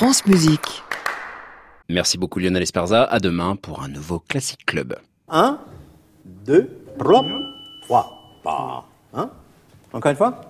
France Musique. Merci beaucoup Lionel Esparza. À demain pour un nouveau Classic Club. 1, 2, 3, 3. Hein? Encore une fois?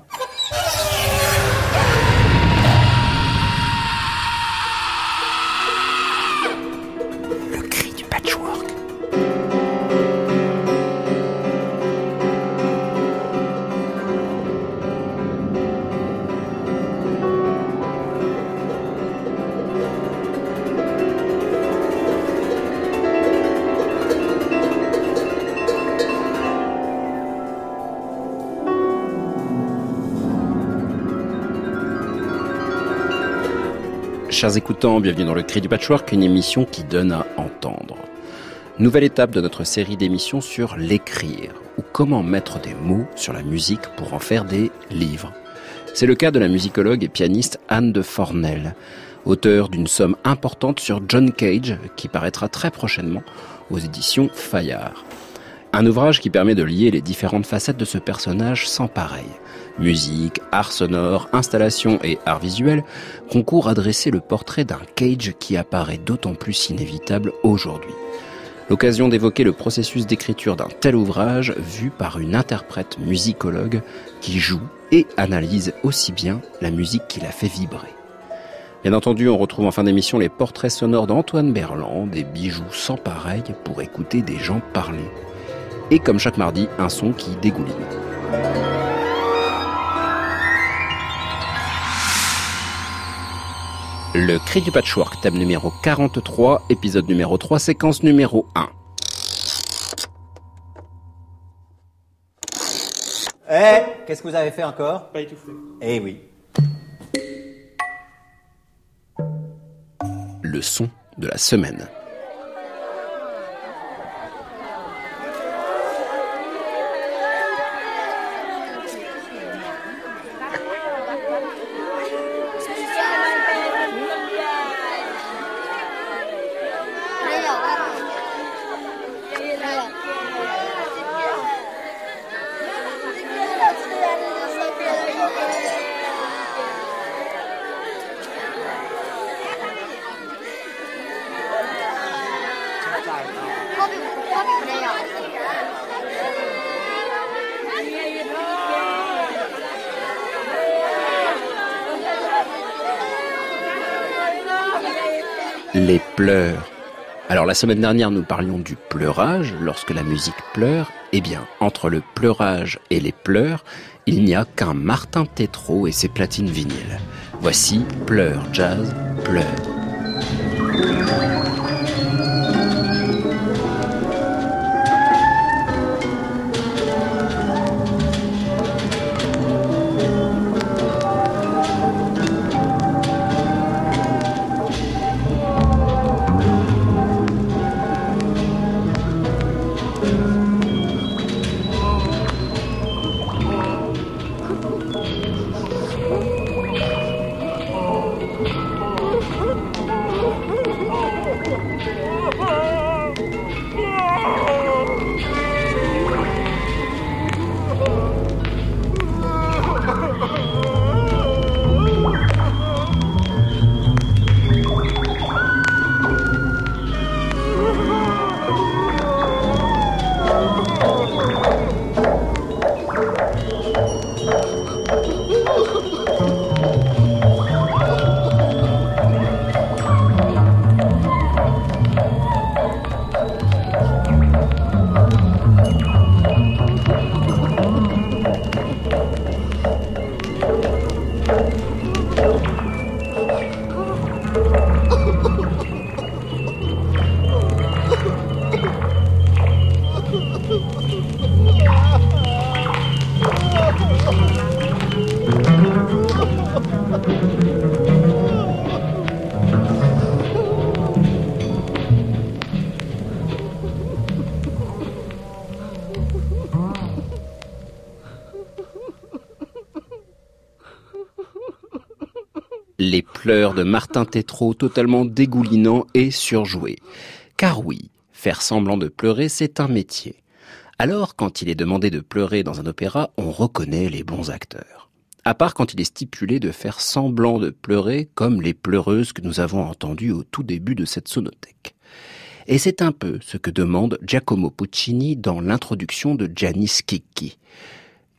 Chers écoutants, bienvenue dans le Cri du Patchwork, une émission qui donne à entendre. Nouvelle étape de notre série d'émissions sur l'écrire, ou comment mettre des mots sur la musique pour en faire des livres. C'est le cas de la musicologue et pianiste Anne de Fornel, auteur d'une somme importante sur John Cage, qui paraîtra très prochainement aux éditions Fayard. Un ouvrage qui permet de lier les différentes facettes de ce personnage sans pareil. Musique, art sonore, installation et art visuel concourent à dresser le portrait d'un Cage qui apparaît d'autant plus inévitable aujourd'hui. L'occasion d'évoquer le processus d'écriture d'un tel ouvrage vu par une interprète musicologue qui joue et analyse aussi bien la musique qui la fait vibrer. Bien entendu, on retrouve en fin d'émission les portraits sonores d'Antoine Berland, des bijoux sans pareil pour écouter des gens parler et comme chaque mardi, un son qui dégouline. Le cri du patchwork, thème numéro 43, épisode numéro 3, séquence numéro 1. Eh, qu'est-ce que vous avez fait encore? Pas étouffé. Eh oui. Le son de la semaine. Les pleurs. Alors la semaine dernière, nous parlions du pleurage. Lorsque la musique pleure, eh bien, entre le pleurage et les pleurs, il n'y a qu'un Martin Tétrault et ses platines vinyles. Voici Pleurs Jazz, Pleurs. Les pleurs de Martin Tétrault totalement dégoulinants et surjoués. Car oui, faire semblant de pleurer, c'est un métier. Alors, quand il est demandé de pleurer dans un opéra, on reconnaît les bons acteurs. à part quand il est stipulé de faire semblant de pleurer comme les pleureuses que nous avons entendues au tout début de cette sonothèque. Et c'est un peu ce que demande Giacomo Puccini dans l'introduction de Gianni Schicchi.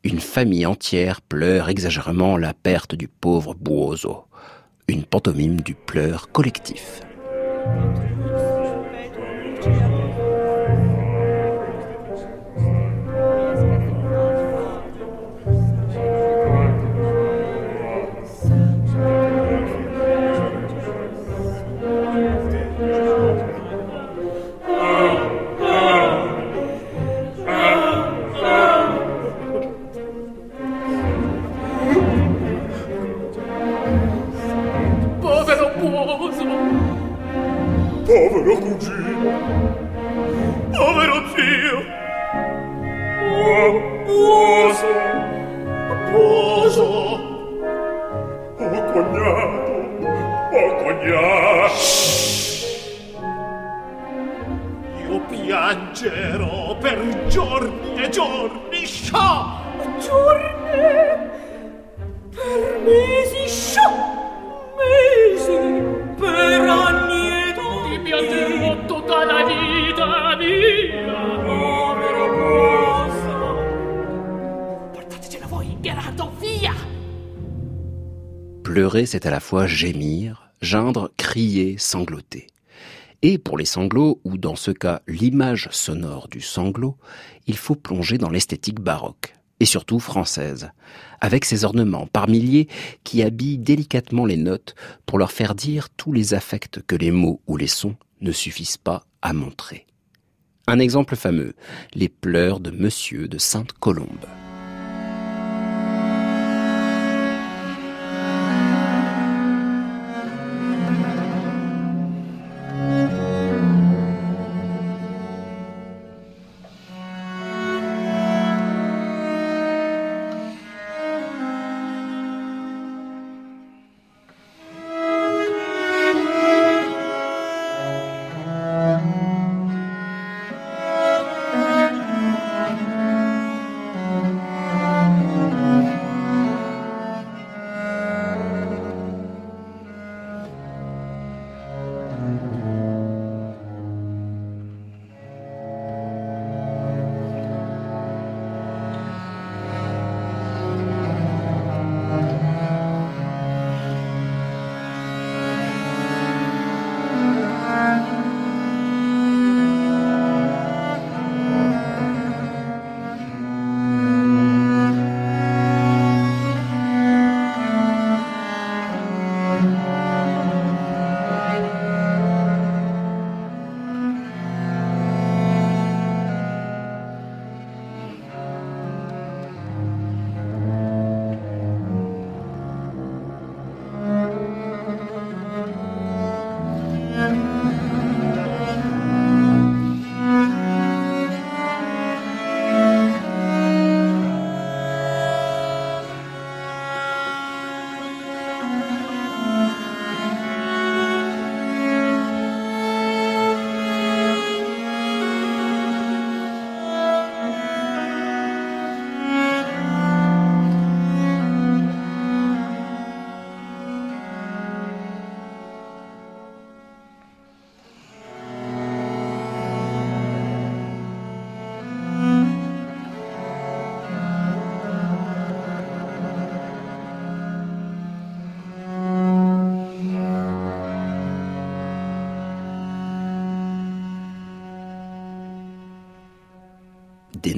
Une famille entière pleure exagérément la perte du pauvre Buoso. Une pantomime du pleur collectif. C'est à la fois gémir, geindre, crier, sangloter. Et pour les sanglots, ou dans ce cas l'image sonore du sanglot, il faut plonger dans l'esthétique baroque, et surtout française, avec ses ornements par milliers qui habillent délicatement les notes pour leur faire dire tous les affects que les mots ou les sons ne suffisent pas à montrer. Un exemple fameux, les pleurs de Monsieur de Sainte-Colombe.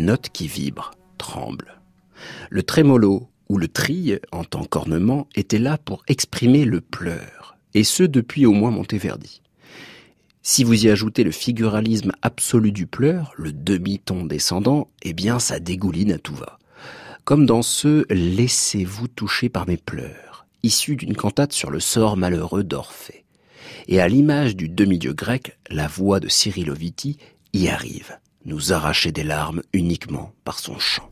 Des notes qui vibrent, tremblent. Le trémolo ou le trille, en tant qu'ornement, était là pour exprimer le pleur, et ce depuis au moins Monteverdi. Si vous y ajoutez le figuralisme absolu du pleur, le demi-ton descendant, eh bien ça dégouline à tout va. Comme dans ce Laissez-vous toucher par mes pleurs, issu d'une cantate sur le sort malheureux d'Orphée. Et à l'image du demi-dieu grec, la voix de Cyril Oviti y arrive nous arracher des larmes uniquement par son chant.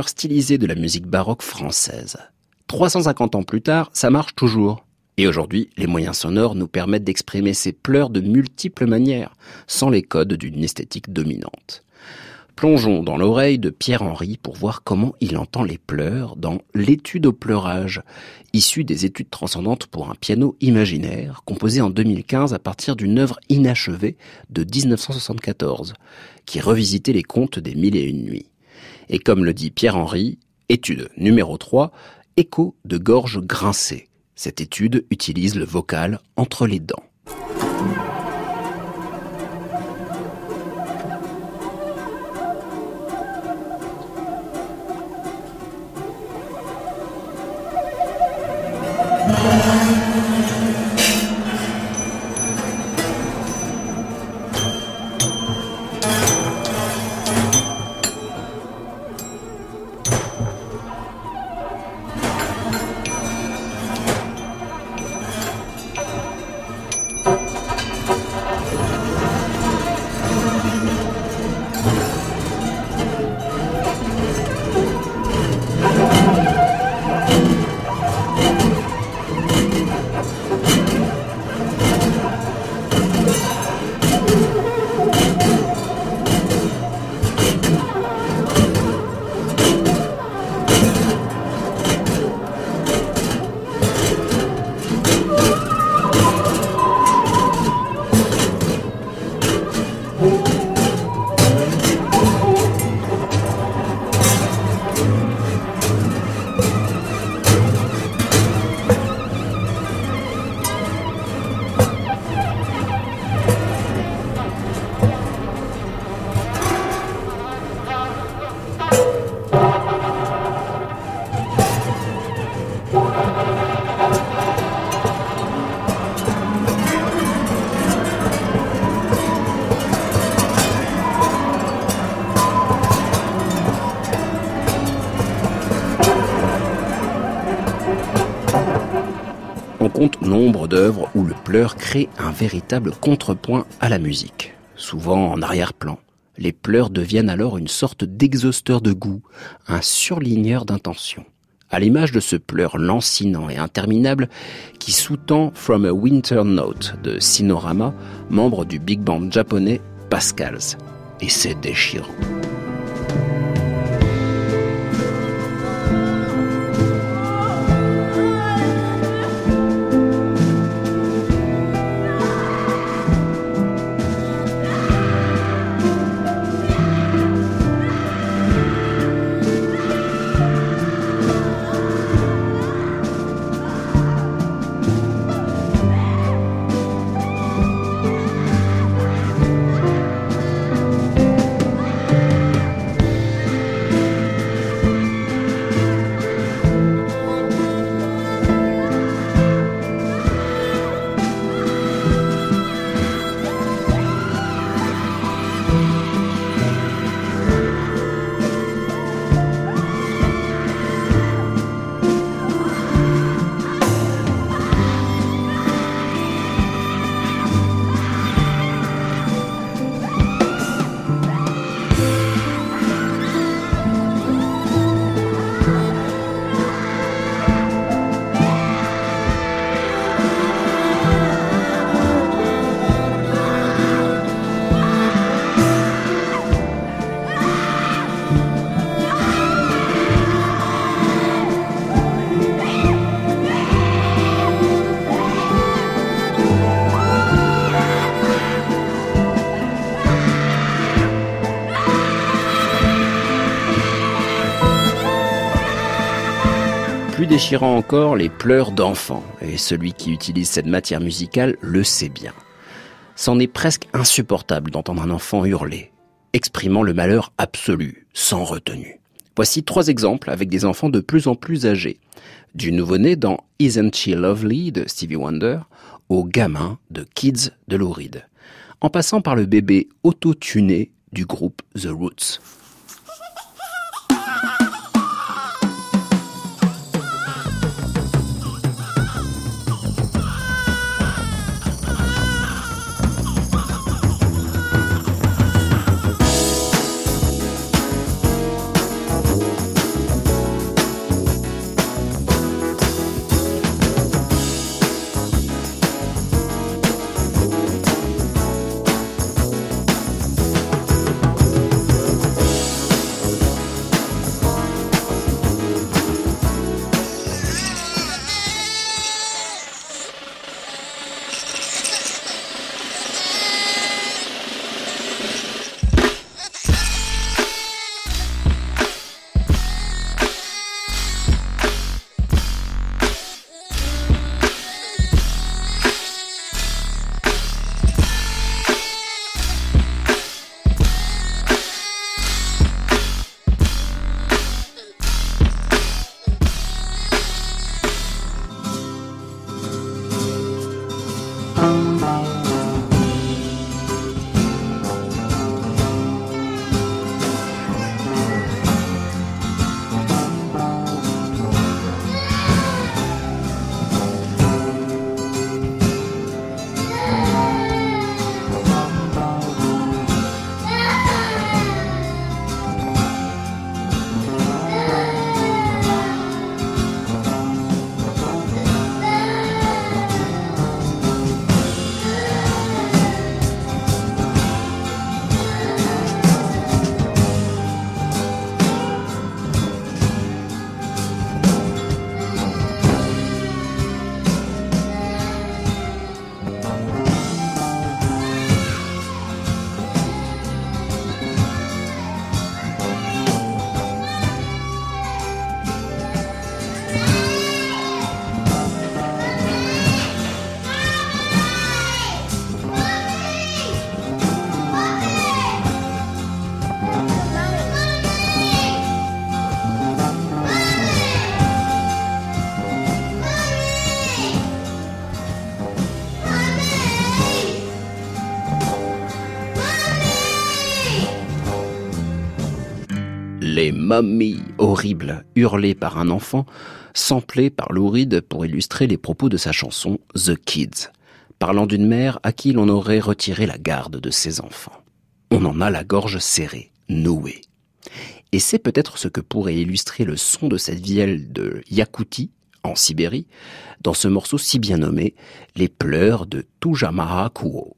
Pleurs stylisés de la musique baroque française. 350 ans plus tard, ça marche toujours. Et aujourd'hui, les moyens sonores nous permettent d'exprimer ces pleurs de multiples manières, sans les codes d'une esthétique dominante. Plongeons dans l'oreille de Pierre-Henri pour voir comment il entend les pleurs dans L'étude au pleurage, issue des études transcendantes pour un piano imaginaire, composé en 2015 à partir d'une œuvre inachevée de 1974, qui revisitait les contes des mille et une nuits. Et comme le dit Pierre-Henri, étude numéro 3, écho de gorge grincée. Cette étude utilise le vocal entre les dents. Crée un véritable contrepoint à la musique, souvent en arrière-plan. Les pleurs deviennent alors une sorte d'exhausteur de goût, un surligneur d'intention. À l'image de ce pleur lancinant et interminable qui sous-tend From a Winter Note de Sinorama, membre du big band japonais Pascals. Et c'est déchirant. Déchirant encore les pleurs d'enfants, et celui qui utilise cette matière musicale le sait bien. C'en est presque insupportable d'entendre un enfant hurler, exprimant le malheur absolu, sans retenue. Voici trois exemples avec des enfants de plus en plus âgés. Du nouveau-né dans Isn't She Lovely de Stevie Wonder au gamin de Kids de Lou en passant par le bébé auto-tuné du groupe The Roots. Les mamies horribles hurlées par un enfant, samplées par Lou Reed pour illustrer les propos de sa chanson The Kids, parlant d'une mère à qui l'on aurait retiré la garde de ses enfants. On en a la gorge serrée, nouée. Et c'est peut-être ce que pourrait illustrer le son de cette vielle de Yakoutie, en Sibérie, dans ce morceau si bien nommé Les pleurs de Tujamara Kuo.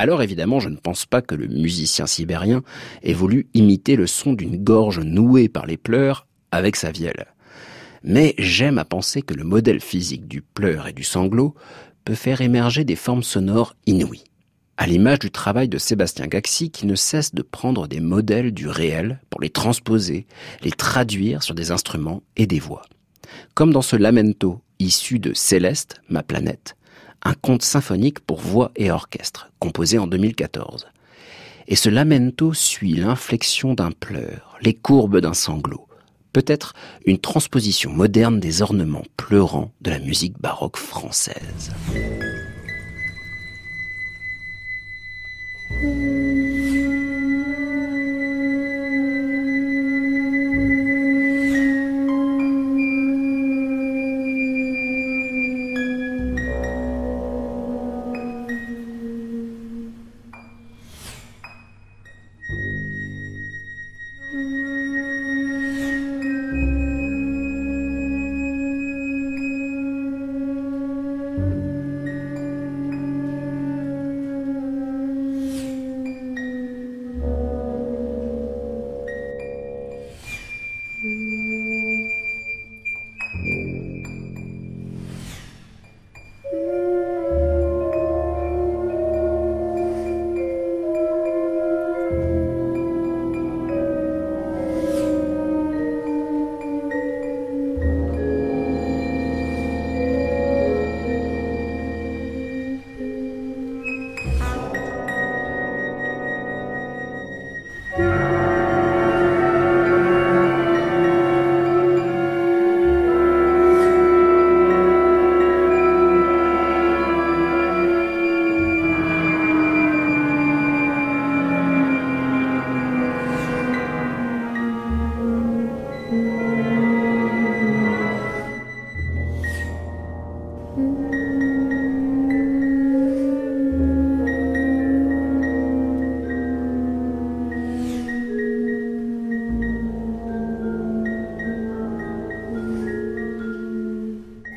Alors évidemment, je ne pense pas que le musicien sibérien ait voulu imiter le son d'une gorge nouée par les pleurs avec sa vielle. Mais j'aime à penser que le modèle physique du pleur et du sanglot peut faire émerger des formes sonores inouïes. À l'image du travail de Sébastien Gaxi qui ne cesse de prendre des modèles du réel pour les transposer, les traduire sur des instruments et des voix. Comme dans ce lamento issu de Céleste, ma planète, un conte symphonique pour voix et orchestre, composé en 2014. Et ce lamento suit l'inflexion d'un pleur, les courbes d'un sanglot, peut-être une transposition moderne des ornements pleurants de la musique baroque française.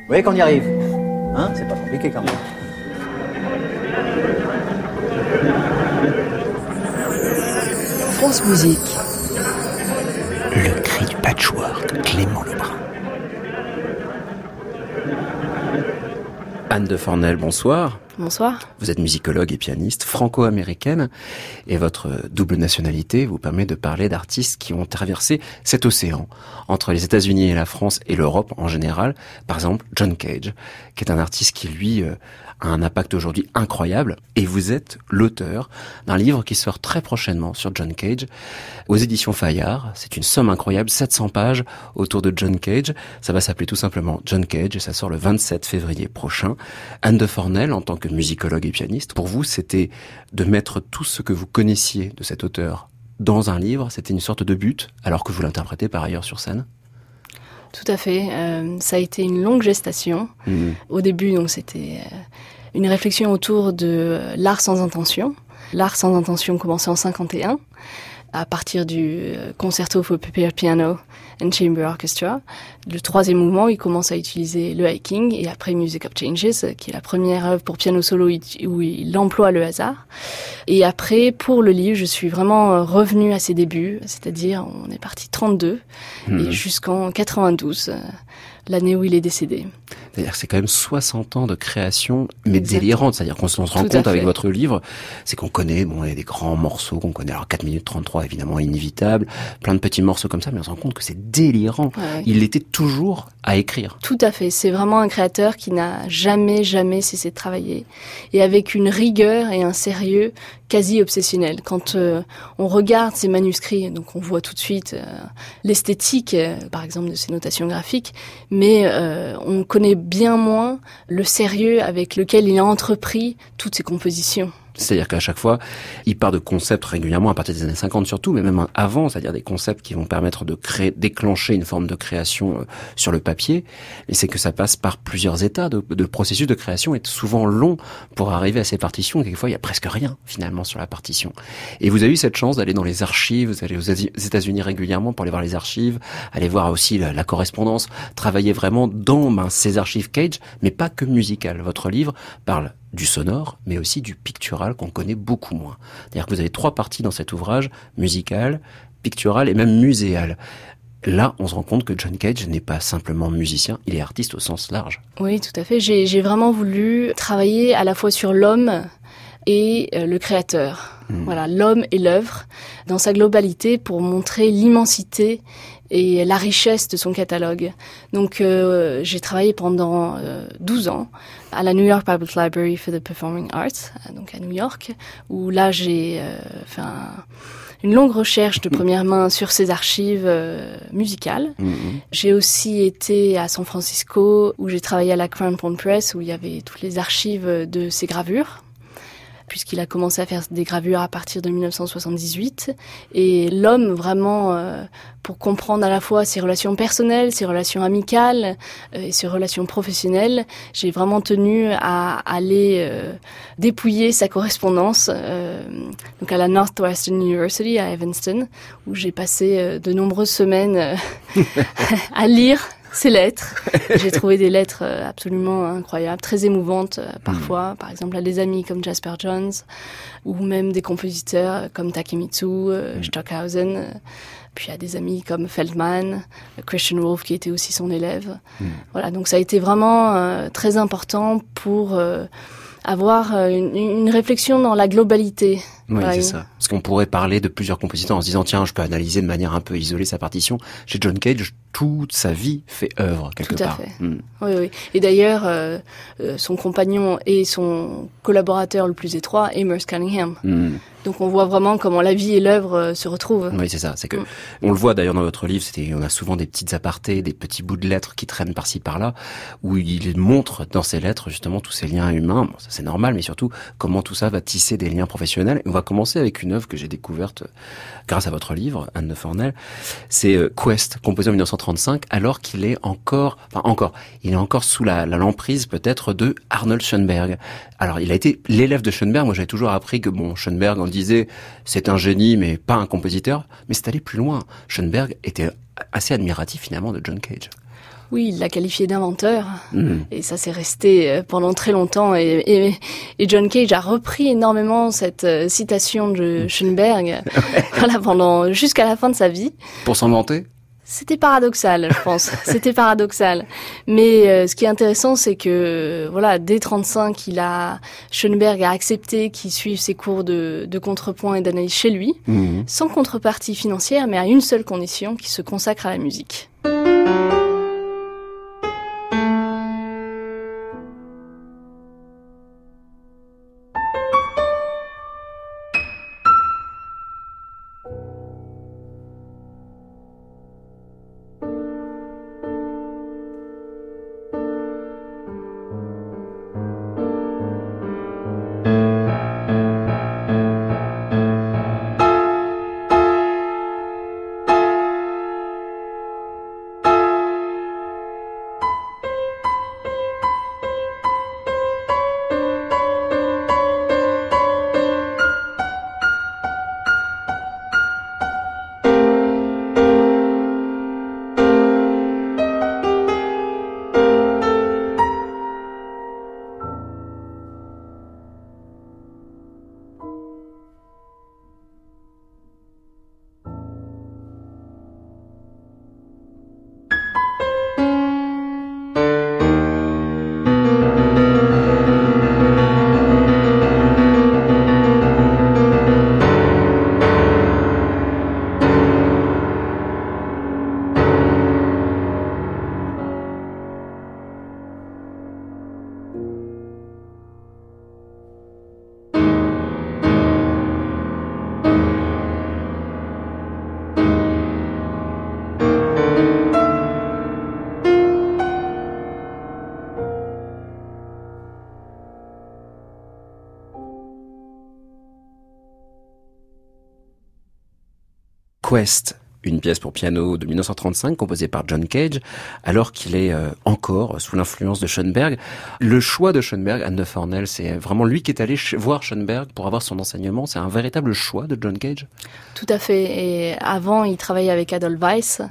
Vous voyez qu'on y arrive Hein C'est pas compliqué quand même. France Musique. Le cri du patchwork, Clément Lebrun. Anne de Fornel, bonsoir. Bonsoir. Vous êtes musicologue et pianiste franco-américaine et votre double nationalité vous permet de parler d'artistes qui ont traversé cet océan entre les États-Unis et la France et l'Europe en général. Par exemple, John Cage, qui est un artiste qui lui euh, a un impact aujourd'hui incroyable et vous êtes l'auteur d'un livre qui sort très prochainement sur John Cage aux éditions Fayard. C'est une somme incroyable, 700 pages autour de John Cage. Ça va s'appeler tout simplement John Cage et ça sort le 27 février prochain. Anne de Fornel, en tant musicologue et pianiste, pour vous, c'était de mettre tout ce que vous connaissiez de cet auteur dans un livre. C'était une sorte de but, alors que vous l'interprétez par ailleurs sur scène. Tout à fait. Euh, ça a été une longue gestation. Mmh. Au début, donc, c'était euh, une réflexion autour de l'art sans intention. L'art sans intention commençait en 51 à partir du euh, concerto for piano and chamber orchestra. Le troisième mouvement, il commence à utiliser le hiking et après Music of Changes, qui est la première œuvre pour piano solo où il emploie le hasard. Et après, pour le livre, je suis vraiment euh, revenue à ses débuts, c'est-à-dire on est parti 32 et mhm. jusqu'en 92 l'année où il est décédé. C'est-à-dire c'est quand même 60 ans de création, mais délirante. C'est-à-dire qu'on se rend compte avec votre livre, c'est qu'on connaît, bon, il y a des grands morceaux qu'on connaît. Alors 4 minutes 33, évidemment, inévitable. Plein de petits morceaux comme ça, mais on se rend compte que c'est délirant. Il était toujours à écrire. Tout à fait. C'est vraiment un créateur qui n'a jamais, jamais cessé de travailler. Et avec une rigueur et un sérieux quasi obsessionnel. Quand euh, on regarde ces manuscrits, donc on voit tout de suite euh, l'esthétique, euh, par exemple, de ces notations graphiques, mais on connaît bien moins le sérieux avec lequel il a entrepris toutes ces compositions. C'est-à-dire qu'à chaque fois, il part de concepts régulièrement à partir des années 50 surtout, mais même avant, c'est-à-dire des concepts qui vont permettre de créer, déclencher une forme de création euh, sur le papier. Et c'est que ça passe par plusieurs états de, de, processus de création est souvent long pour arriver à ces partitions. Quelquefois, il y a presque rien finalement sur la partition. Et vous avez eu cette chance d'aller dans les archives, vous allez aux États-Unis régulièrement pour aller voir les archives, aller voir aussi la, correspondance, travailler vraiment dans ben, ces archives Cage, mais pas que musicales. Votre livre parle du sonore, mais aussi du pictural qu'on connaît beaucoup moins. C'est-à-dire que vous avez trois parties dans cet ouvrage, musical, pictural et même muséal. Là, on se rend compte que John Cage n'est pas simplement musicien, il est artiste au sens large. Oui, tout à fait. J'ai vraiment voulu travailler à la fois sur l'homme et euh, le créateur. Hmm. Voilà, l'homme et l'œuvre dans sa globalité pour montrer l'immensité et la richesse de son catalogue. Donc euh, j'ai travaillé pendant 12 euh, ans à la New York Public Library for the Performing Arts, euh, donc à New York, où là j'ai fait une longue recherche de première main sur ses archives musicales. Mm-hmm. J'ai aussi été à San Francisco où j'ai travaillé à la Crown Point Press où il y avait toutes les archives de ses gravures puisqu'il a commencé à faire des gravures à partir de 1978. Et l'homme, vraiment, euh, pour comprendre à la fois ses relations personnelles, ses relations amicales euh, et ses relations professionnelles, j'ai vraiment tenu à aller euh, dépouiller sa correspondance donc à la Northwestern University à Evanston, où j'ai passé de nombreuses semaines à lire ces lettres. J'ai trouvé des lettres euh, absolument incroyables, très émouvantes euh, parfois, mm. par exemple à des amis comme Jasper Jones ou même des compositeurs comme Takemitsu, euh, mm. Stockhausen, puis à des amis comme Feldman, Christian Wolff qui était aussi son élève. Mm. Voilà, donc ça a été vraiment très important pour avoir une, une, réflexion dans la globalité oui, c'est ça. Parce qu'on pourrait parler de plusieurs compositeurs en se disant, tiens, je peux analyser de manière un peu isolée sa partition. Chez John Cage, toute sa vie fait œuvre, quelque Tout à part. Fait. Hmm. Oui, oui. Et d'ailleurs, euh, euh, son compagnon et son collaborateur le plus étroit est Merce Cunningham. Hmm. Donc on voit vraiment comment la vie et l'œuvre euh, se retrouvent. Oui, c'est ça. C'est que hmm. on le voit d'ailleurs dans votre livre. C'était, on a souvent des petites apartés, des petits bouts de lettres qui traînent par-ci par-là, où il montre dans ses lettres justement tous ces liens humains. Bon, ça c'est normal, mais surtout comment tout ça va tisser des liens professionnels va commencer avec une œuvre que j'ai découverte grâce à votre livre, Anne de Fornel. C'est euh, Quest, composé en 1935, alors qu'il est encore, enfin encore, il est encore sous la, l'emprise peut-être de Arnold Schoenberg. Alors, il a été l'élève de Schoenberg. Moi, j'avais toujours appris que bon, Schoenberg, on disait, c'est un génie, mais pas un compositeur. Mais c'est allé plus loin. Schoenberg était assez admiratif finalement de John Cage. Oui, il l'a qualifié d'inventeur. Hmm. Et ça s'est resté euh, pendant très longtemps. Et, John Cage a repris énormément cette euh, citation de hmm. Schoenberg voilà, pendant jusqu'à la fin de sa vie. Pour s'en vanter C'était paradoxal, je pense. C'était paradoxal. Mais euh, ce qui est intéressant, c'est que voilà, dès 35, il a Schoenberg a accepté qu'il suive ses cours de, de contrepoint et d'analyse chez lui, Mhm. sans contrepartie financière, mais à une seule condition, qu'il se consacre à la musique. Quest, une pièce pour piano de 1935 composée par John Cage, alors qu'il est euh, encore sous l'influence de Schoenberg. Le choix de Schoenberg, Anne de Fornel, c'est vraiment lui qui est allé voir Schoenberg pour avoir son enseignement. C'est un véritable choix de John Cage. Tout à fait. Et avant, il travaillait avec Adolf Weiss,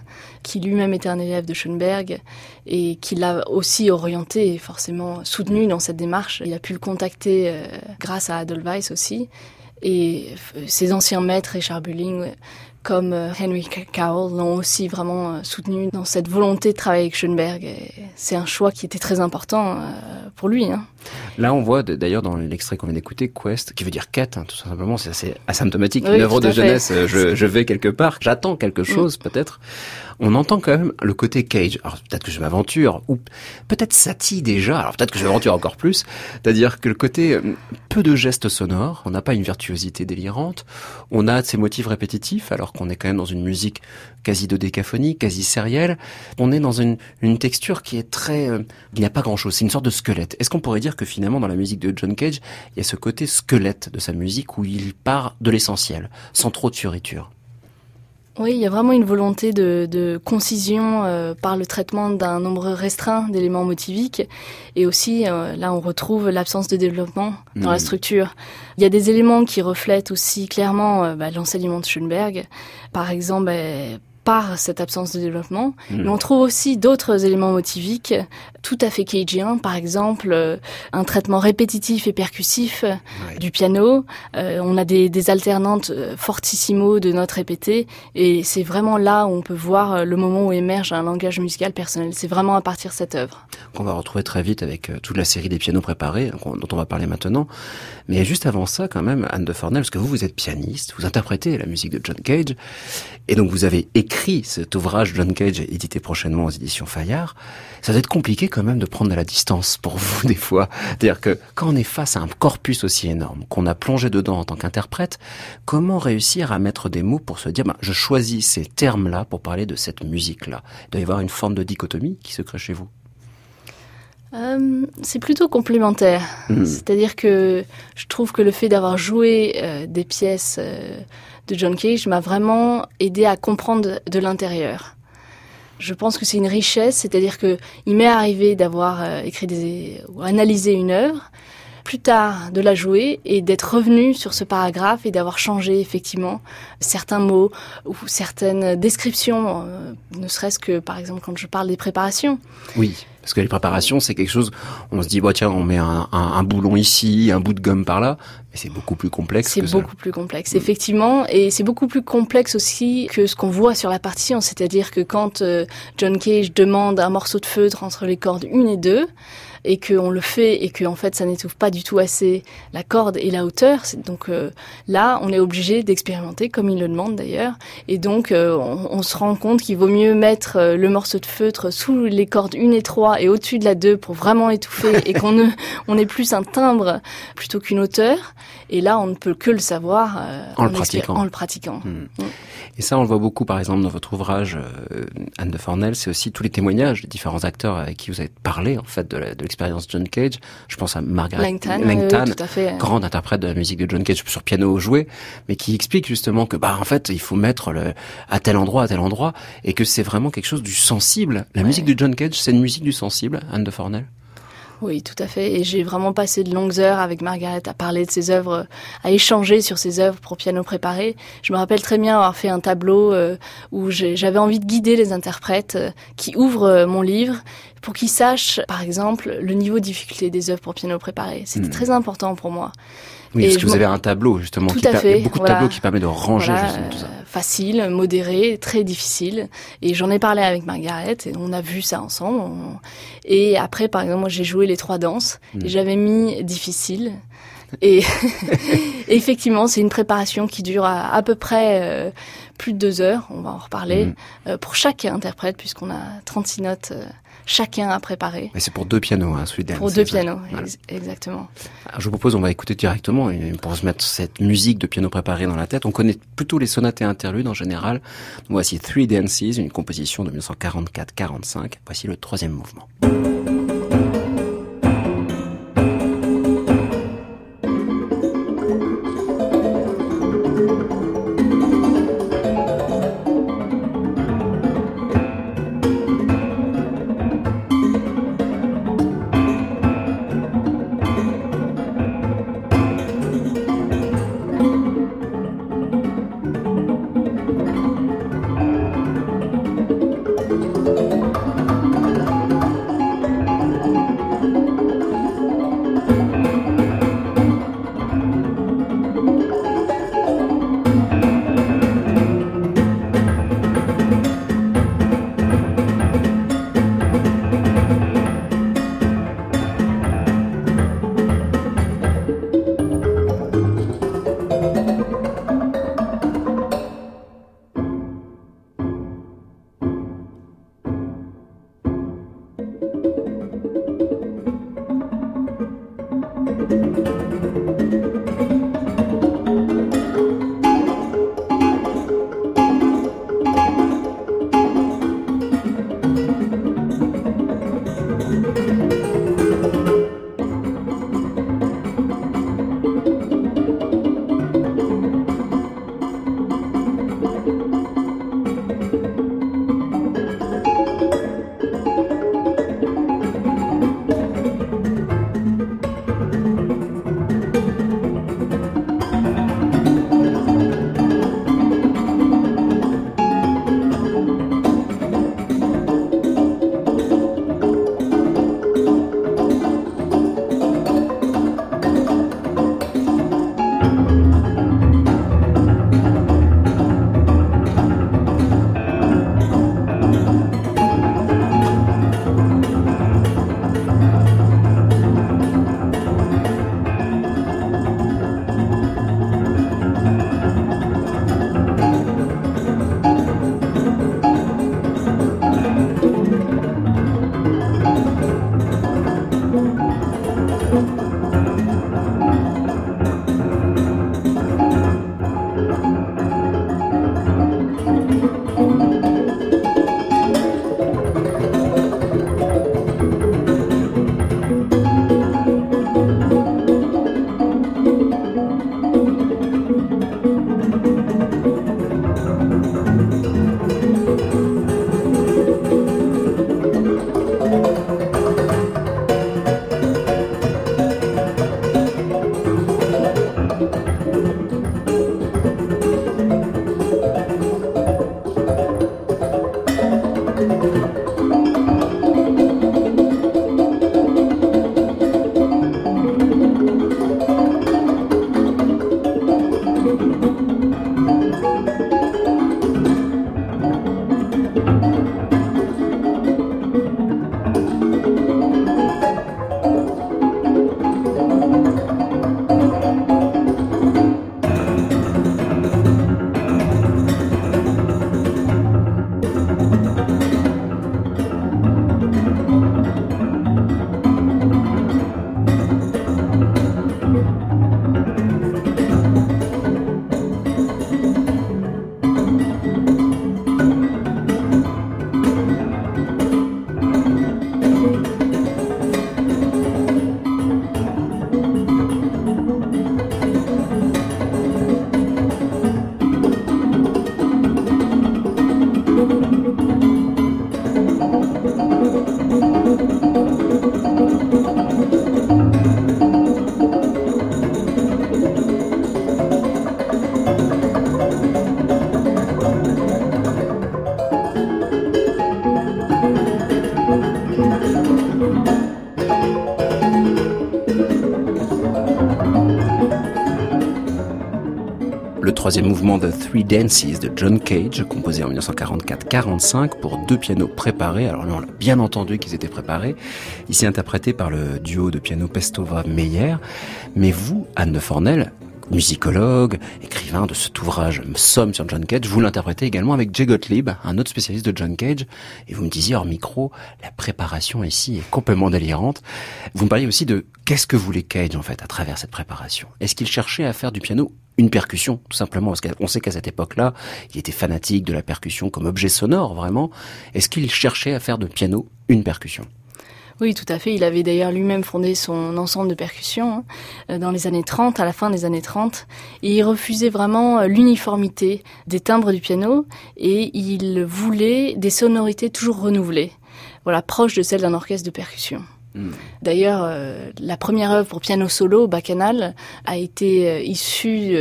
qui lui-même était un élève de Schoenberg et qui l'a aussi orienté et forcément soutenu dans cette démarche. Il a pu le contacter euh, grâce à Adolf Weiss aussi. Et ses anciens maîtres, Richard Bulling, comme euh, Henry Cowell, l'ont aussi vraiment euh, soutenu dans cette volonté de travailler avec Schoenberg. C'est un choix qui était très important euh, pour lui. Hein. Là, on voit d'ailleurs dans l'extrait qu'on vient d'écouter, Quest, qui veut dire quête, hein, tout simplement, c'est assez asymptomatique. Oui, Une œuvre de fait. jeunesse, je, je vais quelque part, j'attends quelque chose peut-être. On entend quand même le côté Cage. Alors peut-être que je m'aventure, ou peut-être Satie déjà, alors peut-être que je m'aventure encore plus. C'est-à-dire que le côté peu de gestes sonores, on n'a pas une virtuosité délirante, on a ces motifs répétitifs, alors qu'on est quand même dans une musique quasi dodécaphonique, quasi sérielle. On est dans une, une texture qui est très... euh, il n'y a pas grand-chose, c'est une sorte de squelette. Est-ce qu'on pourrait dire que finalement dans la musique de John Cage, il y a ce côté squelette de sa musique où il part de l'essentiel, sans trop de fioritures? Oui, il y a vraiment une volonté de, de concision euh, par le traitement d'un nombre restreint d'éléments motiviques. Et aussi, euh, là, on retrouve l'absence de développement dans la structure. Il y a des éléments qui reflètent aussi clairement euh, bah, l'enseignement de Schoenberg. Par exemple, bah, par cette absence de développement. Mhm. Mais on trouve aussi d'autres éléments motiviques tout à fait cageien. Par exemple, euh, un traitement répétitif et percussif euh, Ouais. du piano. Euh, on a des, des alternantes fortissimo de notes répétées. Et c'est vraiment là où on peut voir le moment où émerge un langage musical personnel. C'est vraiment à partir de cette œuvre. qu'on va retrouver très vite avec toute la série des pianos préparés, dont on va parler maintenant. Mais juste avant ça, quand même, Anne de Fornel, parce que vous, vous êtes pianiste, vous interprétez la musique de John Cage, et donc vous avez écrit cet ouvrage John Cage, édité prochainement aux éditions Fayard. Ça doit être compliqué quand même de prendre de la distance pour vous, des fois. C'est-à-dire que quand on est face à un corpus aussi énorme, qu'on a plongé dedans en tant qu'interprète, comment réussir à mettre des mots pour se dire, ben, je choisis ces termes-là pour parler de cette musique-là? Il doit y avoir une forme de dichotomie qui se crée chez vous. Euh, c'est plutôt complémentaire. Mhm. C'est-à-dire que je trouve que le fait d'avoir joué euh, des pièces euh, de John Cage m'a vraiment aidé à comprendre de l'intérieur. Je pense que c'est une richesse, c'est-à-dire que il m'est arrivé d'avoir écrit des ou analysé une œuvre, plus tard de la jouer et d'être revenu sur ce paragraphe et d'avoir changé effectivement certains mots ou certaines descriptions, euh, ne serait-ce que par exemple quand je parle des préparations. Oui, parce que les préparations, c'est quelque chose, on se dit, bah, tiens, on met un, un- un boulon ici, un bout de gomme par là, Mais c'est beaucoup plus complexe. C'est beaucoup plus complexe, effectivement, et c'est beaucoup plus complexe aussi que ce qu'on voit sur la partition. C'est-à-dire que quand euh, John Cage demande un morceau de feutre entre les cordes 1 et 2, et qu'on le fait et que en fait ça n'étouffe pas du tout assez la corde et la hauteur. Donc euh, là, on est obligé d'expérimenter comme il le demande d'ailleurs. Et donc euh, on, se rend compte qu'il vaut mieux mettre euh, le morceau de feutre sous les cordes 1 et 3 et au-dessus de la 2 pour vraiment étouffer et qu'on ne, on ait plus un timbre plutôt qu'une hauteur. Et là, on ne peut que le savoir en, le pratiquant. en, le pratiquant. Hmm. Mm. Et ça, on le voit beaucoup, par exemple, dans votre ouvrage Anne de Fornel, c'est aussi tous les témoignages des différents acteurs avec qui vous avez parlé en fait de l'expérience John Cage. Je pense à Margaret Langton, grande interprète de la musique de John Cage sur piano joué, mais qui explique justement que bah en fait il faut mettre le à tel endroit à tel endroit et que c'est vraiment quelque chose du sensible. La musique de John Cage, c'est une musique du sensible, Anne de Fornel. Oui, tout à fait. Et j'ai vraiment passé de longues heures avec Margaret à parler de ses œuvres, à échanger sur ses œuvres pour piano préparé. Je me rappelle très bien avoir fait un tableau euh, où j'avais envie de guider les interprètes euh, qui ouvrent euh, mon livre pour qu'ils sachent, par exemple, le niveau de difficulté des œuvres pour piano préparé. C'était hmm. très important pour moi. Oui, parce que vous avez un tableau justement, tout qui à fait, beaucoup de tableaux qui permet de ranger justement tout ça. Facile, modéré, très difficile. Et j'en ai parlé avec Margaret et on a vu ça ensemble. Et après, par exemple, moi j'ai joué les trois danses et hmm. j'avais mis difficile. Et effectivement, c'est une préparation qui dure à, à peu près euh, plus de deux heures. On va en reparler hmm. euh, pour chaque interprète puisqu'on a 36 notes. Euh, chacun a préparé. Mais c'est pour deux pianos, hein, celui Pour deux pianos, exactement. je vous propose, on va écouter directement pour se mettre cette musique de piano préparé dans la tête. On connaît plutôt les sonates et interludes en général. voici Three Dances, une composition de 1944-45. Voici le troisième mouvement. Troisième mouvement de Three Dances de John Cage, composé en 1944-45 pour deux pianos préparés. Alors là, on l'a bien entendu qu'ils étaient préparés. Ici interprété par le duo de piano Pestova-Meyer. Mais vous, Anne de Fornel, musicologue, écrivain de cet ouvrage Somme sur John Cage, vous l'interprétez également avec Jay Gottlieb, un autre spécialiste de John Cage, et vous me disiez hors micro, la préparation ici est complètement délirante. Vous me parliez aussi de qu'est-ce que voulait Cage en fait à travers cette préparation. Est-ce qu'il cherchait à faire du piano une percussion, tout simplement, parce qu'on sait qu'à cette époque-là, il était fanatique de la percussion comme objet sonore, vraiment. Est-ce qu'il cherchait à faire de piano une percussion? Oui, tout à fait. Il avait d'ailleurs lui-même fondé son ensemble de percussions hein, dans les années 30, à la fin des années 30. Et il refusait vraiment euh, l'uniformité des timbres du piano et il voulait des sonorités toujours renouvelées, voilà, proches de celles d'un orchestre de percussion. Hmm. D'ailleurs, euh, la première œuvre pour piano solo, Bacchanal, a été euh, issue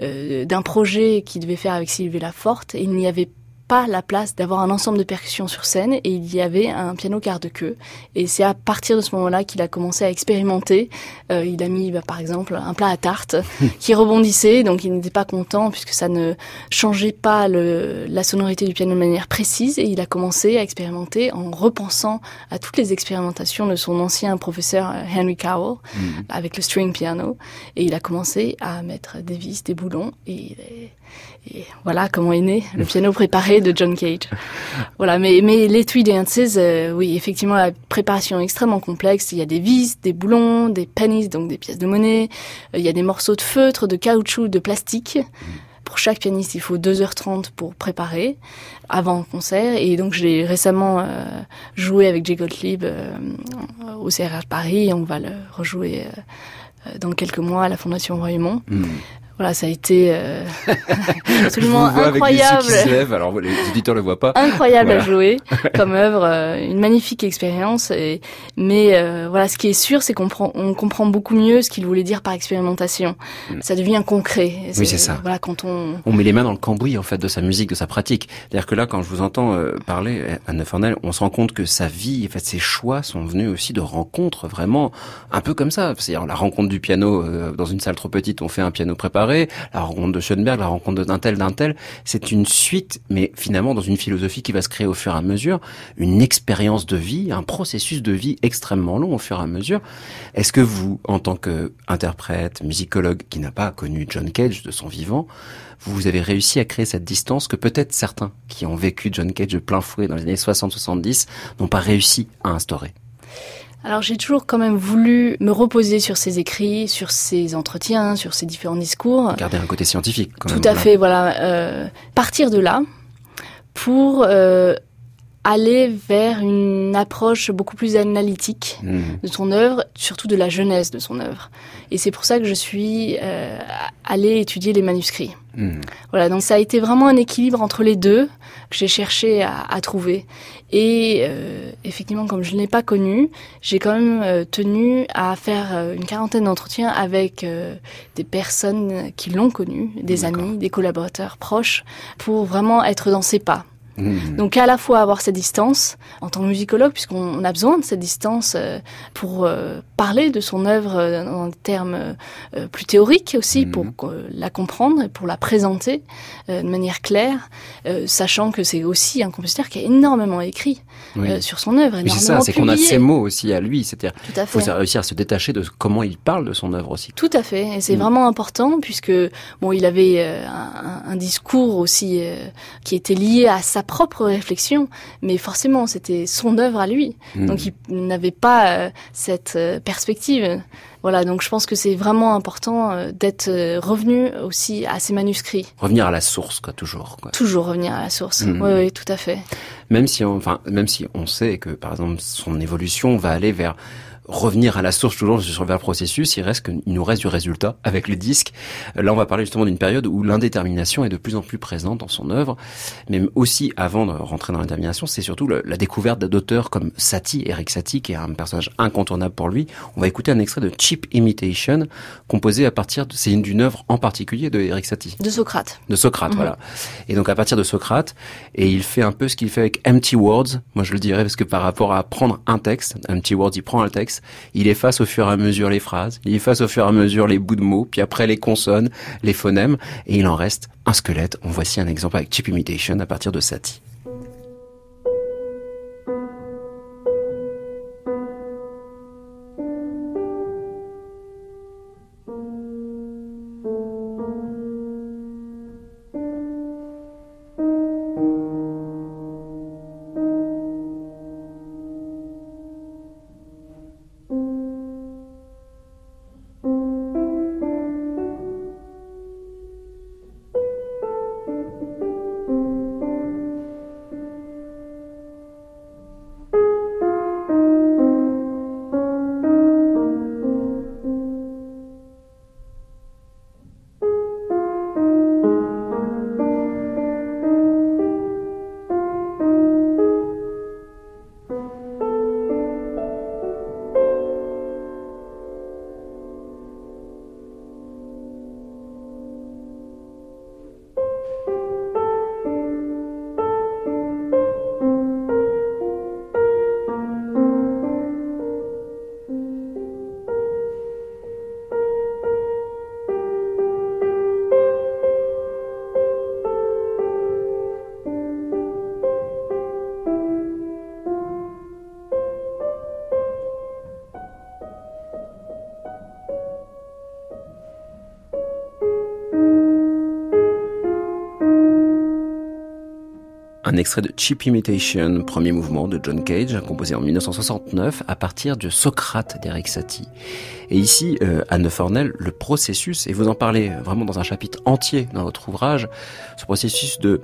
euh, d'un projet qu'il devait faire avec Sylvie Laforte il n'y avait pas la place d'avoir un ensemble de percussions sur scène et il y avait un piano quart de queue. Et c'est à partir de ce moment-là qu'il a commencé à expérimenter. Euh, il a mis bah, par exemple un plat à tarte qui rebondissait, donc il n'était pas content puisque ça ne changeait pas le, la sonorité du piano de manière précise et il a commencé à expérimenter en repensant à toutes les expérimentations de son ancien professeur euh, Henry Cowell mm. avec le string piano et il a commencé à mettre des vis, des boulons et et voilà comment est né le piano préparé de John Cage. Voilà, mais, mais les Three Dances, euh, oui, effectivement, la préparation est extrêmement complexe. Il y a des vis, des boulons, des pennies, donc des pièces de monnaie. Euh, il y a des morceaux de feutre, de caoutchouc, de plastique. Pour chaque pianiste, il faut 2h30 pour préparer avant le concert. Et donc, j'ai récemment euh, joué avec Jay Gottlieb au CRH Paris. On va le rejouer dans quelques mois à la Fondation Royaumont. Hmm. Voilà, ça a été euh, absolument incroyable. Avec alors les auditeurs le voient pas. Incroyable à jouer comme œuvre, euh, une magnifique expérience. Et, mais euh, voilà, ce qui est sûr, c'est qu'on on comprend beaucoup mieux ce qu'il voulait dire par expérimentation. Mm. Ça devient concret. Oui, c'est ça. Voilà, quand on on met les mains dans le cambouis en fait de sa musique, de sa pratique. C'est-à-dire que là, quand je vous entends parler à Neufernel, on se rend compte que sa vie, en fait, ses choix sont venus aussi de rencontres vraiment un peu comme ça. C'est-à-dire la rencontre du piano dans une salle trop petite, on fait un piano préparé la rencontre de Schoenberg, la rencontre d'un tel, d'un tel, c'est une suite, mais finalement dans une philosophie qui va se créer au fur et à mesure, une expérience de vie, un processus de vie extrêmement long au fur et à mesure. Est-ce que vous, en tant qu'interprète, musicologue qui n'a pas connu John Cage de son vivant, vous avez réussi à créer cette distance que peut-être certains qui ont vécu John Cage de plein fouet dans les années 60-70 n'ont pas réussi à instaurer? Alors j'ai toujours quand même voulu me reposer sur ses écrits, sur ses entretiens, sur ses différents discours. Garder un côté scientifique. Quand Tout à fait, voilà. Euh, partir de là pour euh, aller vers une approche beaucoup plus analytique mmh. de son œuvre, surtout de la jeunesse de son œuvre. Et c'est pour ça que je suis euh, allée étudier les manuscrits. Mmh. Voilà, donc ça a été vraiment un équilibre entre les deux que j'ai cherché à, à, trouver. Et euh, effectivement, comme je ne l'ai pas connu, j'ai quand même euh, tenu à faire euh, une quarantaine d'entretiens avec des personnes qui l'ont connu, des amis, des collaborateurs proches, pour vraiment être dans ses pas. Mmh. Donc à la fois avoir cette distance en tant que musicologue, puisqu'on a besoin de cette distance euh, pour euh, parler de son œuvre euh, en termes plus théoriques aussi, mmh. pour la comprendre et pour la présenter de manière claire, sachant que c'est aussi un compositeur qui a énormément écrit sur son œuvre. C'est ça, c'est qu'on a ses mots aussi à lui, c'est-à-dire qu'il faut réussir à se détacher de comment il parle de son œuvre aussi. Tout à fait, et c'est mmh. vraiment important puisque bon, il avait un, un, discours aussi qui était lié à sa propre réflexion, mais forcément c'était son œuvre à lui, hmm. donc il n'avait pas euh, cette euh, perspective. Voilà, donc je pense que c'est vraiment important euh, d'être revenu aussi à ses manuscrits. Revenir à la source, quoi, toujours. Quoi. Toujours revenir à la source. Hmm. Oui, oui, tout à fait. Même si, on, enfin, même si on sait que, par exemple, son évolution va aller vers revenir à la source toujours sur le processus, il reste il nous reste du résultat avec le disque. Là, on va parler justement d'une période où l'indétermination est de plus en plus présente dans son œuvre, mais aussi avant de rentrer dans l'indétermination, c'est surtout la découverte d'auteurs comme Satie, Eric Satie, qui est un personnage incontournable pour lui. On va écouter un extrait de Cheap Imitation, composé à partir de, c'est une d'une œuvre en particulier de Eric Satie. De Socrate. De Socrate, mhm. voilà. Et donc à partir de Socrate, et il fait un peu ce qu'il fait avec Empty Words. Moi, je le dirais parce que par rapport à prendre un texte, Empty Words, il prend un texte il efface au fur et à mesure les phrases, il efface au fur et à mesure les bouts de mots, puis après les consonnes, les phonèmes, et il en reste un squelette. Voici un exemple avec Cheap Imitation à partir de Satie. Un extrait de Cheap Imitation, premier mouvement de John Cage, composé en 1969 à partir de Socrate d'Eric Satie. Et ici, euh, Anne Fornel, le processus, et vous en parlez vraiment dans un chapitre entier dans votre ouvrage, ce processus de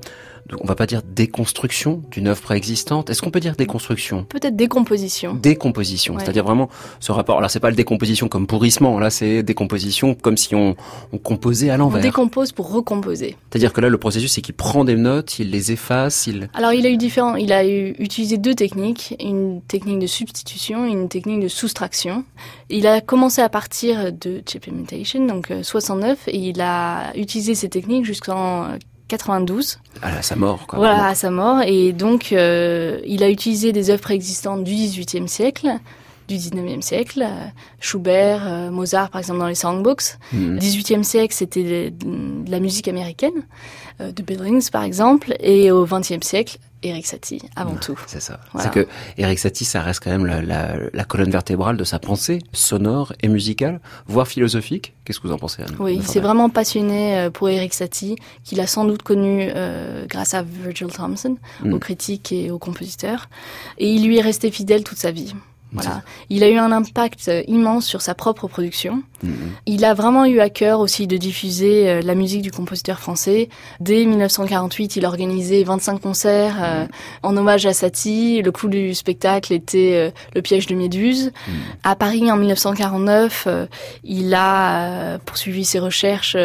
on va pas dire déconstruction d'une œuvre préexistante. Est-ce qu'on peut dire déconstruction? Peut-être décomposition. Décomposition, c'est-à-dire vraiment ce rapport. Alors c'est pas le décomposition comme pourrissement, là c'est décomposition comme si on, on composait à l'envers. On décompose pour recomposer. C'est-à-dire que là le processus c'est qu'il prend des notes, il les efface, il. Alors il a eu différents, il a eu, utilisé deux techniques, une technique de substitution et une technique de soustraction. Il a commencé à partir de Chip Imitation, donc 69, euh, et il a utilisé ces techniques jusqu'en 92. À sa mort, quoi. Voilà, à sa mort. Et donc, euh, il a utilisé des œuvres existantes du XVIIIe siècle, du XIXe siècle. Schubert, euh, Mozart, par exemple, dans les songbooks. Mmh. 18e siècle, c'était de, la musique américaine, euh, de Billings, par exemple. Et au XXe siècle, Eric Satie, avant tout. C'est ça. C'est que Eric Satie, ça reste quand même la, la, la, colonne vertébrale de sa pensée, sonore et musicale, voire philosophique. Qu'est-ce que vous en pensez, Anne Oui, il s'est vraiment passionné euh, pour Eric Satie, qu'il a sans doute connu euh, grâce à Virgil Thompson, mm. aux critiques et aux compositeurs. Et il lui est resté fidèle toute sa vie. Voilà. Il a eu un impact euh, immense sur sa propre production. Mm-hmm. Il a vraiment eu à cœur aussi de diffuser euh, la musique du compositeur français. Dès 1948, il a organisé 25 concerts euh, mm-hmm. en hommage à Satie. Le coup du spectacle était Le piège de Méduse. Mm-hmm. À Paris, en 1949, il a poursuivi ses recherches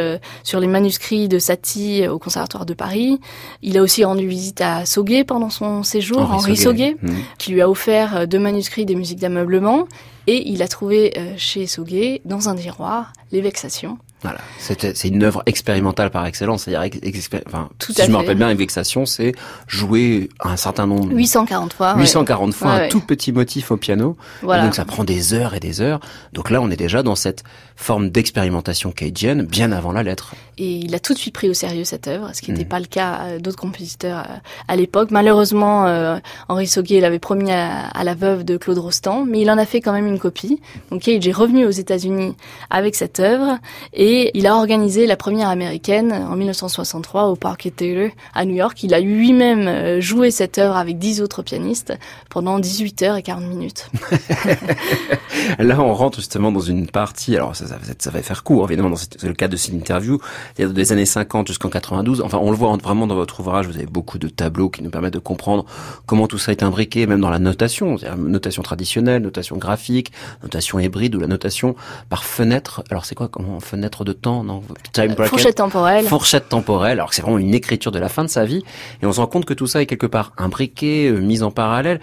sur les manuscrits de Satie au Conservatoire de Paris. Il a aussi rendu visite à Sauguet pendant son séjour, Henri, Sauguet, qui lui a offert deux manuscrits des musiques d'ameublement et il a trouvé euh, chez Sauguet, dans un tiroir, les vexations. Voilà, c'est une œuvre expérimentale par excellence. C'est-à-dire, enfin, Tout si je me rappelle bien, Vexation, c'est jouer un certain nombre, 840 fois. ouais. 840 fois Ouais, un ouais. tout petit motif au piano. Voilà. donc ça prend des heures et des heures. Donc là, on est déjà dans cette forme d'expérimentation cageenne bien avant la lettre. Et il a tout de suite pris au sérieux cette œuvre, ce qui n'était Mhm. pas le cas euh, d'autres compositeurs euh, à l'époque. Malheureusement, euh, Henri Sauguet l'avait promis à, à la veuve de Claude Rostand, mais il en a fait quand même une copie. Donc Cage est revenu aux États-Unis avec cette œuvre et il a organisé la première américaine en 1963 au Parquet Taylor à New York. Il a lui-même joué cette œuvre avec dix autres pianistes pendant 18 heures et 40 minutes. Là, on rentre justement dans une partie. Alors, ça, ça, va- ça va faire court, évidemment, dans cette- le cas de cette interview. Il y a des années 50 jusqu'en 92. Enfin, on le voit vraiment dans votre ouvrage. Vous avez beaucoup de tableaux qui nous permettent de comprendre comment tout ça est imbriqué, même dans la notation. C'est-à-dire notation traditionnelle, notation graphique, notation hybride ou la notation par fenêtre. Alors, c'est quoi comment fenêtre de temps Non, time bracket. Fourchette temporelle. Fourchette temporelle, alors que c'est vraiment une écriture de la fin de sa vie, et on se rend compte que tout ça est quelque part imbriqué, euh, mis en parallèle.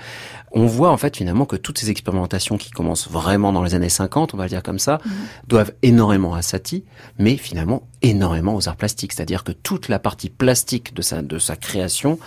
On voit en fait finalement que toutes ces expérimentations qui commencent vraiment dans les années 50, on va le dire comme ça, doivent énormément à Satie, mais finalement énormément aux arts plastiques. C'est-à-dire que toute la partie plastique de sa, de sa création,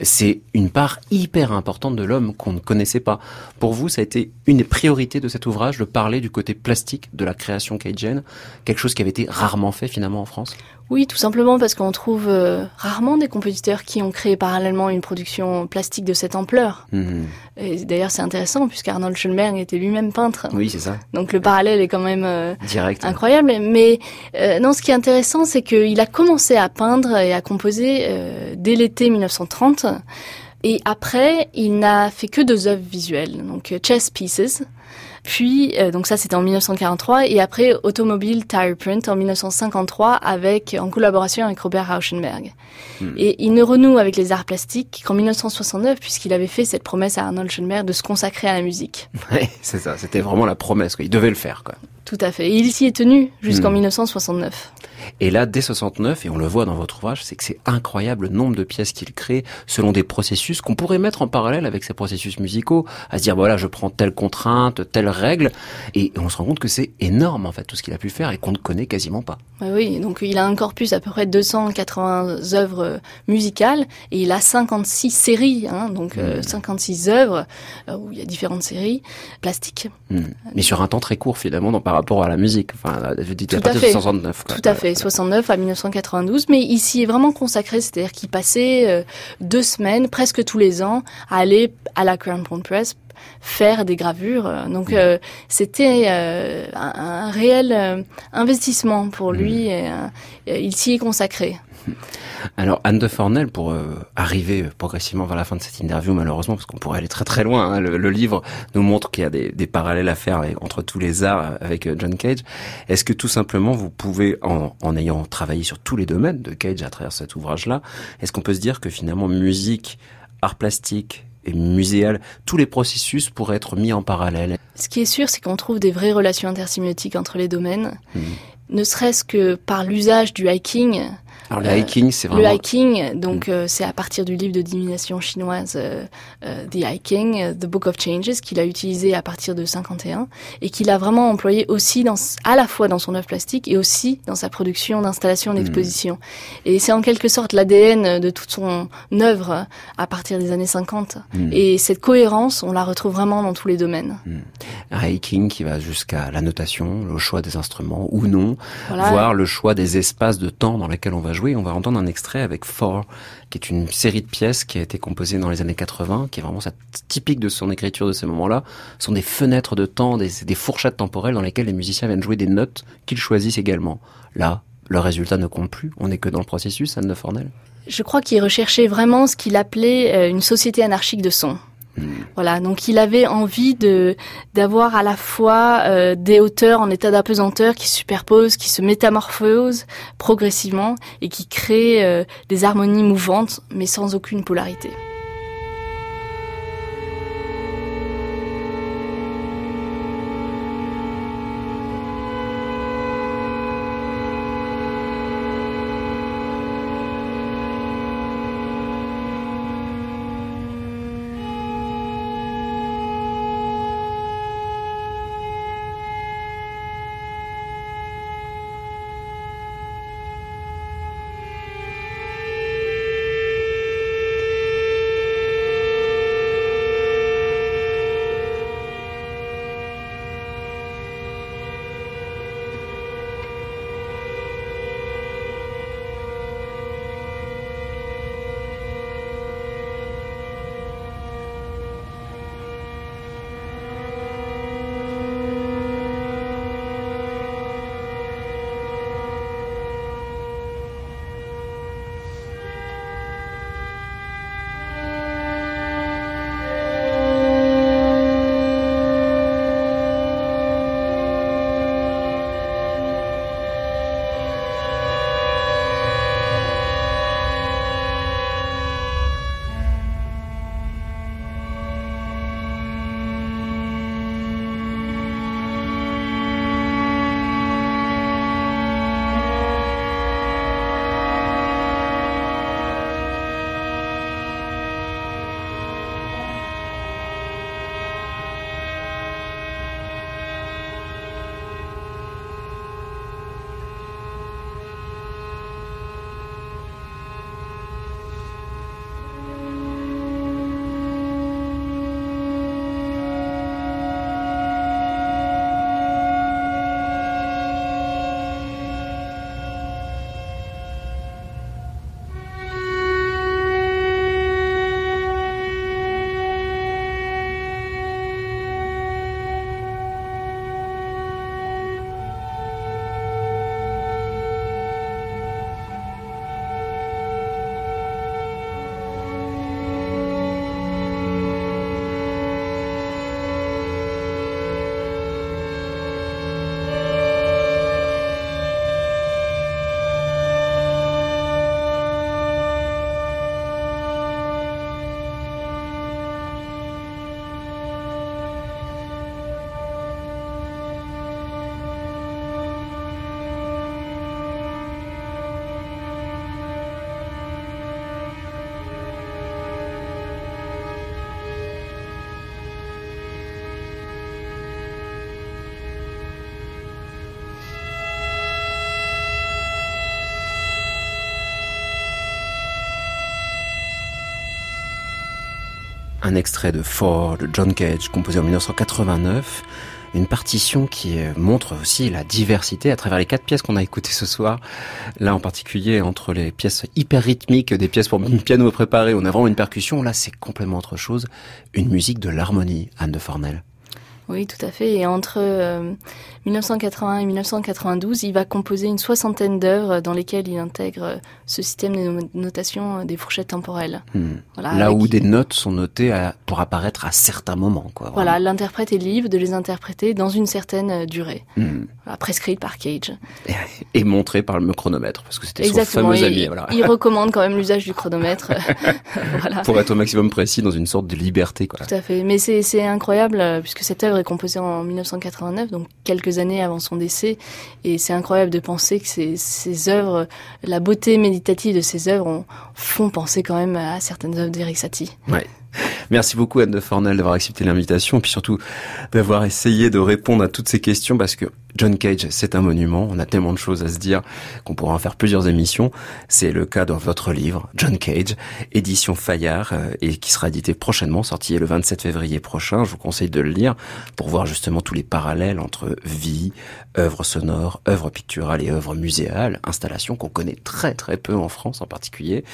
c'est une part hyper importante de l'homme qu'on ne connaissait pas. Pour vous, ça a été une des priorités de cet ouvrage, de parler du côté plastique de la création cajun, quelque chose qui avait été rarement fait finalement en France? Oui, tout simplement parce qu'on trouve euh, rarement des compositeurs qui ont créé parallèlement une production plastique de cette ampleur. Mhm. Et d'ailleurs, c'est intéressant puisque Arnold Schoenberg était lui-même peintre. Oui, c'est ça, Donc le parallèle est quand même euh, direct. incroyable. Mais euh, non, ce qui est intéressant, c'est qu'il a commencé à peindre et à composer dès l'été 1930. Et après, il n'a fait que deux œuvres visuelles, donc Chess Pieces. Puis, euh, donc ça c'était en 1943, et après Automobile Tire Print en 1953, avec en collaboration avec Robert Rauschenberg. Hmm. Et il ne renoue avec les arts plastiques qu'en 1969, puisqu'il avait fait cette promesse à Arnold Schoenberg de se consacrer à la musique. Ouais, c'est ça, c'était vraiment la promesse, quoi. Il devait le faire, quoi. Tout à fait. Et il s'y est tenu jusqu'en Hmm. 1969. Et là, dès 69, et on le voit dans votre ouvrage, c'est que c'est incroyable le nombre de pièces qu'il crée selon des processus qu'on pourrait mettre en parallèle avec ses processus musicaux, à se dire voilà, je prends telle contrainte, telle règle, et on se rend compte que c'est énorme en fait tout ce qu'il a pu faire et qu'on ne connaît quasiment pas. Ouais, oui, donc il a un corpus à peu près de 280 œuvres musicales et il a 56 séries, hein, donc euh, 56 œuvres euh, où il y a différentes séries plastiques. Hmm. Mais sur un temps très court finalement dans, par rapport à la musique. Enfin, je dis Tout à partir fait. de 69. quoi. Tout à fait, 69 à 1992, mais ici est vraiment consacré, c'est-à-dire qu'il passait euh, deux semaines, presque tous les ans, à aller à la Crown Point Press faire des gravures. Euh, Donc euh, c'était euh, un, un réel euh, investissement pour lui. et, il s'y est consacré. Alors Anne de Fornel, pour euh, arriver progressivement vers la fin de cette interview, malheureusement, parce qu'on pourrait aller très très loin, hein, le, le livre nous montre qu'il y a des, des parallèles à faire avec- entre tous les arts euh, avec euh, John Cage. Est-ce que tout simplement vous pouvez, en, en ayant travaillé sur tous les domaines de Cage à travers cet ouvrage-là, est-ce qu'on peut se dire que finalement musique, art plastique et muséal, tous les processus pourraient être mis en parallèle? Ce qui est sûr, c'est qu'on trouve des vraies relations intersémiotiques entre les domaines, Mhm. ne serait-ce que par l'usage du hiking. Alors le Euh, hiking, c'est Le vraiment... hiking, donc euh, c'est à partir du livre de divination chinoise euh, The Hiking, The Book of Changes, qu'il a utilisé à partir de 51 et qu'il a vraiment employé aussi dans, à la fois dans son œuvre plastique et aussi dans sa production d'installation d'exposition. Et c'est en quelque sorte l'ADN de toute son œuvre à partir des années 50. Hmm. Et cette cohérence, on la retrouve vraiment dans tous les domaines. un hiking qui va jusqu'à la notation, le choix des instruments ou non, Voilà. voire le choix des espaces de temps dans lesquels on va jouer. On va entendre un extrait avec Four, qui est une série de pièces qui a été composée dans les années 80, qui est vraiment ça, typique de son écriture de ces moments-là. Ce sont des fenêtres de temps, des, des fourchettes temporelles dans lesquelles les musiciens viennent jouer des notes qu'ils choisissent également. Là, le résultat ne compte plus. On n'est que dans le processus, Anne de Fornel. Je crois qu'il recherchait vraiment ce qu'il appelait euh, une société anarchique de son. Voilà, donc il avait envie de d'avoir à la fois euh, des hauteurs en état d'apesanteur qui se superposent, qui se métamorphosent progressivement et qui créent euh, des harmonies mouvantes, mais sans aucune polarité. Un extrait de Four de John Cage, composé en 1989 une partition qui montre aussi la diversité à travers les quatre pièces qu'on a écoutées ce soir. Là, en particulier, entre les pièces hyper rythmiques, des pièces pour piano préparé, on a vraiment une percussion. Là, c'est complètement autre chose. Une musique de l'harmonie, Anne de Fornel. Oui, tout à fait. Et entre 1980 et 1992, il va composer une soixantaine d'œuvres dans lesquelles il intègre ce système de notation des fourchettes temporelles. Hmm. Là où des notes sont notées pour apparaître à certains moments. Quoi, voilà, l'interprète est libre de les interpréter dans une certaine euh, durée, hmm. prescrite par Cage. Et, montrée par le chronomètre, parce que c'était son fameux ami. Il recommande quand même l'usage du chronomètre. Pour être au maximum précis dans une sorte de liberté. Quoi. Tout à fait. Mais c'est incroyable, euh, puisque cette œuvre est composée en 1989, donc quelques années avant son décès. Et c'est incroyable de penser que ces, ces œuvres, la beauté méditative de ces œuvres font penser quand même à certaines œuvres d'Eric Satie. Ouais. Merci beaucoup Anne de Fornel d'avoir accepté l'invitation et puis surtout d'avoir essayé de répondre à toutes ces questions parce que John Cage, c'est un monument. On a tellement de choses à se dire qu'on pourra en faire plusieurs émissions. C'est le cas dans votre livre, John Cage, édition Fayard, euh, et qui sera édité prochainement, sorti le 27 février prochain. Je vous conseille de le lire pour voir justement tous les parallèles entre vie, œuvre sonore, œuvre picturale et œuvre muséale, installation qu'on connaît très très peu en France en particulier.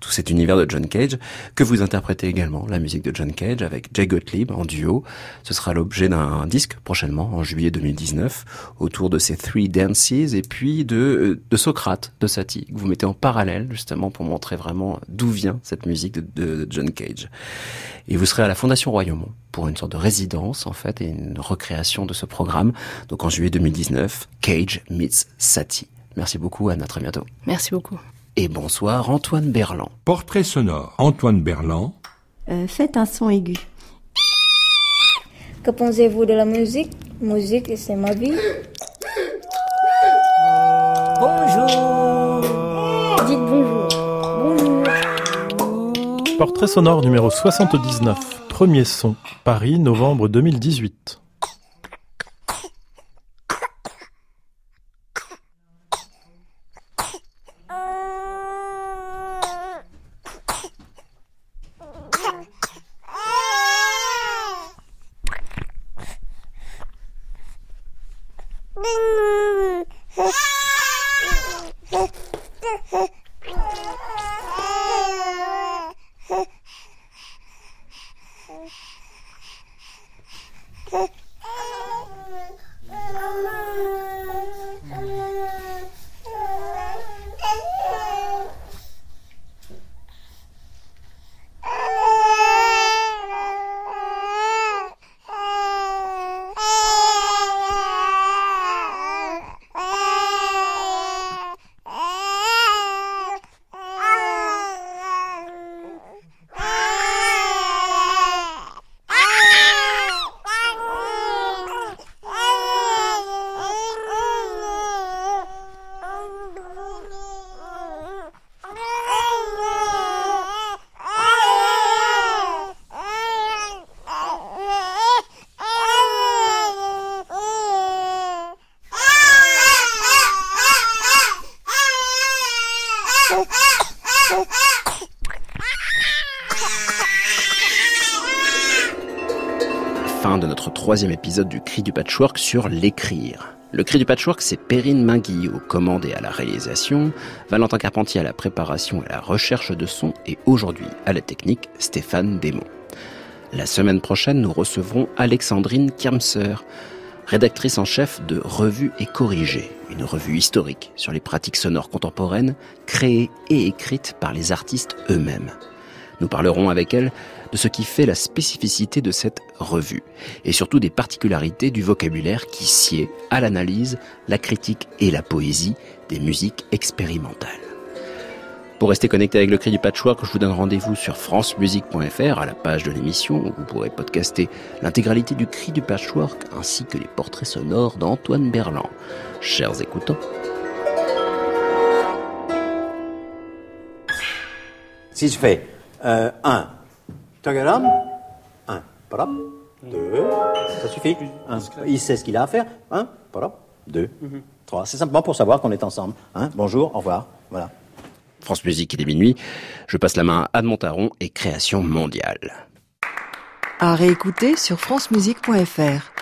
Tout cet univers de John Cage que vous interprétez également, la musique de John Cage avec Jay Gottlieb en duo. Ce sera l'objet d'un disque prochainement en juillet 2019 autour de ces Three Dances et puis de, euh, de Socrate, de Satie, que vous mettez en parallèle justement pour montrer vraiment d'où vient cette musique de, John Cage. Et vous serez à la Fondation Royaumont pour une sorte de résidence en fait et une recréation de ce programme. Donc en juillet 2019, Cage meets Satie. Merci beaucoup Anne, à très bientôt. Merci beaucoup. Et bonsoir Antoine Berland. Portrait sonore, Antoine Berland. Euh, faites un son aigu. Que pensez-vous de la musique? Musique, c'est ma vie. Bonjour. Dites bonjour. Bonjour. Portrait sonore numéro 79. Premier son. Paris, novembre 2018. Troisième épisode du Cri du Patchwork sur l'écrire. Le Cri du Patchwork, c'est Perrine Mingui aux commandes et à la réalisation, Valentin Carpentier à la préparation et à la recherche de son, et aujourd'hui à la technique, Stéphane Desmond. La semaine prochaine, nous recevrons Alexandrine Kirmser, rédactrice en chef de Revue et Corrigée, une revue historique sur les pratiques sonores contemporaines créées et écrites par les artistes eux-mêmes. Nous parlerons avec elle de ce qui fait la spécificité de cette revue, et surtout des particularités du vocabulaire qui sied à l'analyse, la critique et la poésie des musiques expérimentales. Pour rester connecté avec le cri du patchwork, je vous donne rendez-vous sur francemusique.fr à la page de l'émission où vous pourrez podcaster l'intégralité du cri du patchwork ainsi que les portraits sonores d'Antoine Berland. Chers écoutants. Si je fais 1, euh, Tagaram. Un. Parap. Deux. Ça suffit. Un. Il sait ce qu'il a à faire. Un. Parap. Deux. Trois. C'est simplement pour savoir qu'on est ensemble. Hein. Bonjour, au revoir. Voilà. France Musique, il est minuit. Je passe la main à Anne Montaron et Création mondiale. À réécouter sur francemusique.fr.